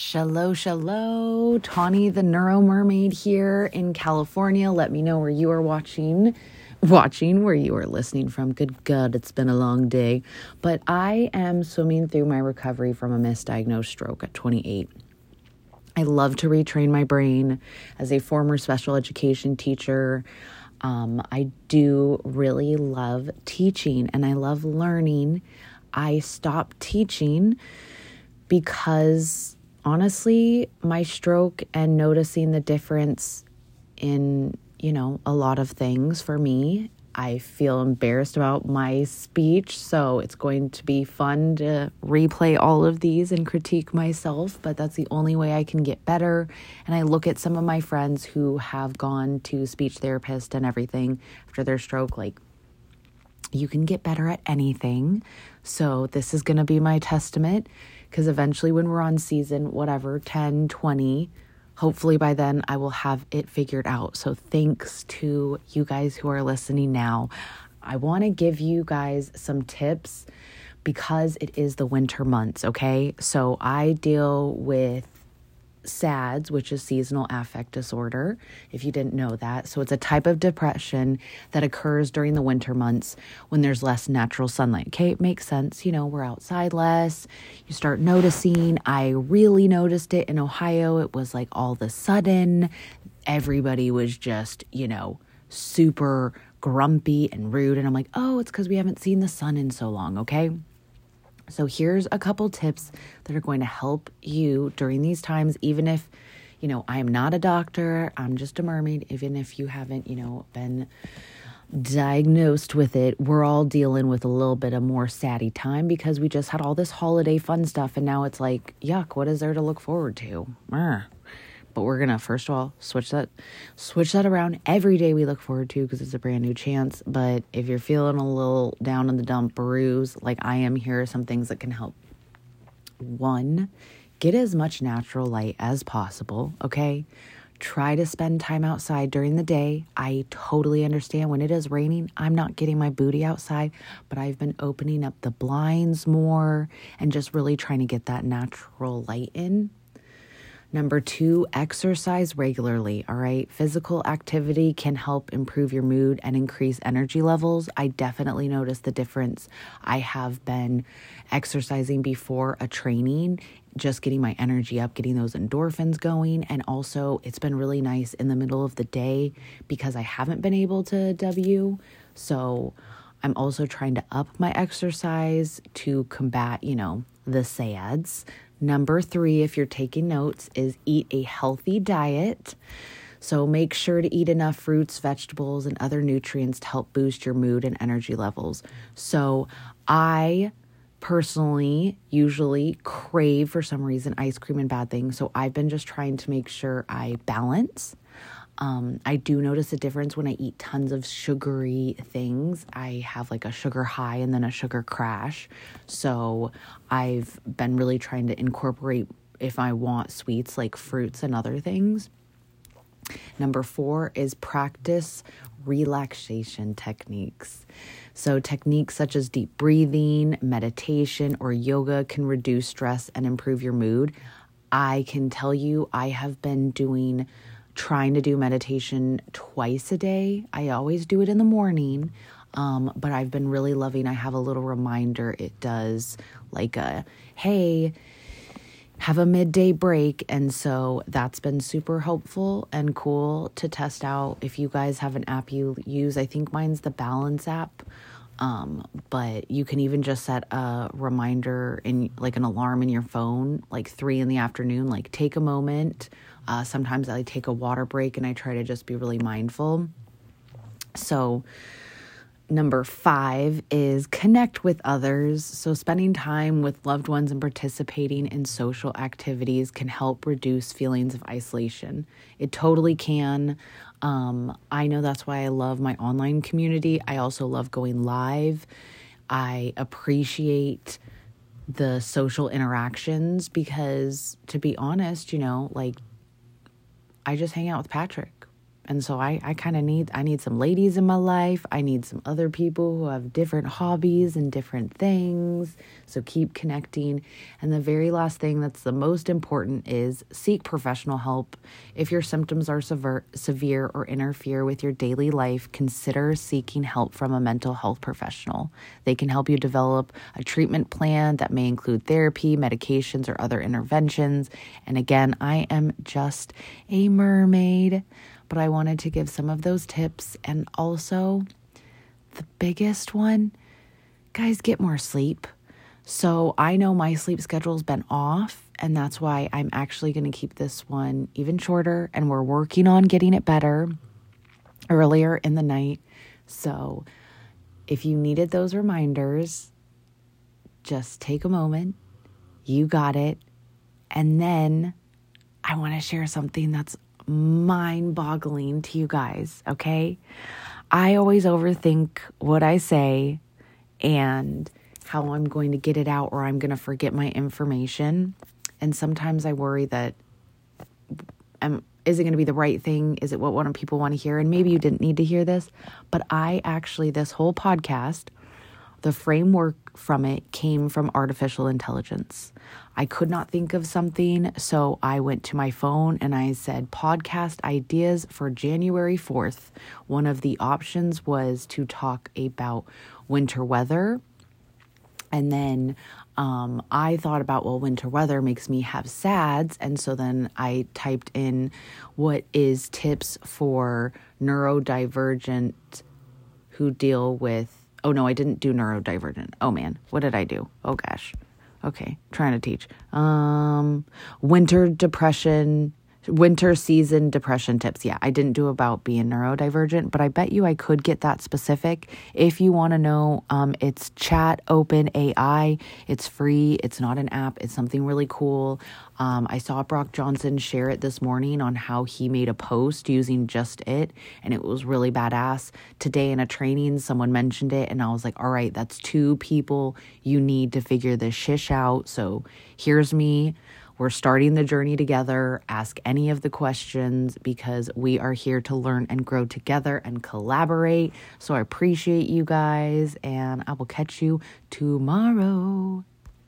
Shallow, shallow. Tawny the Neuro Mermaid here in California. Let me know where you are watching, watching, where you are listening from. Good God, it's been a long day. But I am swimming through my recovery from a misdiagnosed stroke at 28. I love to retrain my brain as a former special education teacher. Um, I do really love teaching and I love learning. I stopped teaching because honestly, my stroke and noticing the difference in, you know, a lot of things for me. I feel embarrassed about my speech, so it's going to be fun to replay all of these and critique myself, but that's the only way I can get better. And I look at some of my friends who have gone to speech therapist and everything after their stroke like you can get better at anything. So this is going to be my testament because eventually when we're on season whatever 10 20 hopefully by then i will have it figured out. So thanks to you guys who are listening now. I want to give you guys some tips because it is the winter months okay? So i deal with SADS, which is seasonal affect disorder, if you didn't know that. So it's a type of depression that occurs during the winter months when there's less natural sunlight. Okay, it makes sense. You know, we're outside less. You start noticing. I really noticed it in Ohio. It was like all of a sudden, everybody was just, you know, super grumpy and rude. And I'm like, oh, it's because we haven't seen the sun in so long. Okay. So, here's a couple tips that are going to help you during these times, even if, you know, I am not a doctor, I'm just a mermaid, even if you haven't, you know, been diagnosed with it. We're all dealing with a little bit of more saddy time because we just had all this holiday fun stuff, and now it's like, yuck, what is there to look forward to? But we're gonna first of all switch that switch that around every day we look forward to because it's a brand new chance. But if you're feeling a little down in the dump bruise like i am here are some things that can help. One get as much natural light as possible okay? Try to spend time outside during the day. I totally understand when it is raining i'm not getting my booty outside but i've been opening up the blinds more and just really trying to get that natural light in Number two, exercise regularly. All right. Physical activity can help improve your mood and increase energy levels. I definitely noticed the difference. I have been exercising before a training, just getting my energy up, getting those endorphins going. And also, it's been really nice in the middle of the day because I haven't been able to W. So, I'm also trying to up my exercise to combat, you know, the SADS Number three, if you're taking notes, is eat a healthy diet. So make sure to eat enough fruits, vegetables, and other nutrients to help boost your mood and energy levels. So I personally usually crave for some reason ice cream and bad things. So I've been just trying to make sure I balance. Um, I do notice a difference when I eat tons of sugary things. I have like a sugar high and then a sugar crash. So I've been really trying to incorporate, if I want sweets, like fruits and other things. Number four is practice relaxation techniques. So, techniques such as deep breathing, meditation, or yoga can reduce stress and improve your mood. I can tell you, I have been doing trying to do meditation twice a day. I always do it in the morning, um, but I've been really loving. I have a little reminder. It does like a hey, have a midday break, and so that's been super helpful and cool to test out. If you guys have an app you use, I think mine's the Balance app. Um, but you can even just set a reminder in like an alarm in your phone, like three in the afternoon, like take a moment uh, sometimes I take a water break and I try to just be really mindful. So, number five is connect with others. So, spending time with loved ones and participating in social activities can help reduce feelings of isolation. It totally can. Um, I know that's why I love my online community. I also love going live. I appreciate the social interactions because, to be honest, you know, like I just hang out with Patrick And so I, I kind of need I need some ladies in my life. I need some other people who have different hobbies and different things. So keep connecting. And the very last thing that's the most important is seek professional help. If your symptoms are severe, severe or interfere with your daily life, consider seeking help from a mental health professional. They can help you develop a treatment plan that may include therapy, medications, or other interventions. And again, I am just a mermaid but I wanted to give some of those tips. And also, the biggest one guys, get more sleep. So I know my sleep schedule's been off, and that's why I'm actually going to keep this one even shorter. And we're working on getting it better earlier in the night. So if you needed those reminders, just take a moment. You got it. And then I want to share something that's mind boggling to you guys, okay? I always overthink what I say and how I'm going to get it out or I'm going to forget my information. And sometimes I worry that um, is it going to be the right thing? Is it what one people want to hear? And maybe you didn't need to hear this, but I actually, this whole podcast, the framework from it came from artificial intelligence. I could not think of something, so I went to my phone and I said, podcast ideas for January 4th. One of the options was to talk about winter weather. And then um, I thought about, well, winter weather makes me have SADS. And so then I typed in what is tips for neurodivergent who deal with. Oh, no, I didn't do neurodivergent. Oh, man, what did I do? Oh, gosh. Okay, trying to teach. Um, winter depression, winter season depression tips. Yeah, I didn't do about being neurodivergent, but I bet you I could get that specific. If you want to know, um, it's Chat Open AI. It's free. It's not an app. It's something really cool. Um, I saw Brock Johnson share it this morning on how he made a post using just it, and it was really badass. Today in a training, someone mentioned it, and I was like, all right, that's two people you need to figure this shish out. So here's me. We're starting the journey together. Ask any of the questions because we are here to learn and grow together and collaborate. So I appreciate you guys, and I will catch you tomorrow.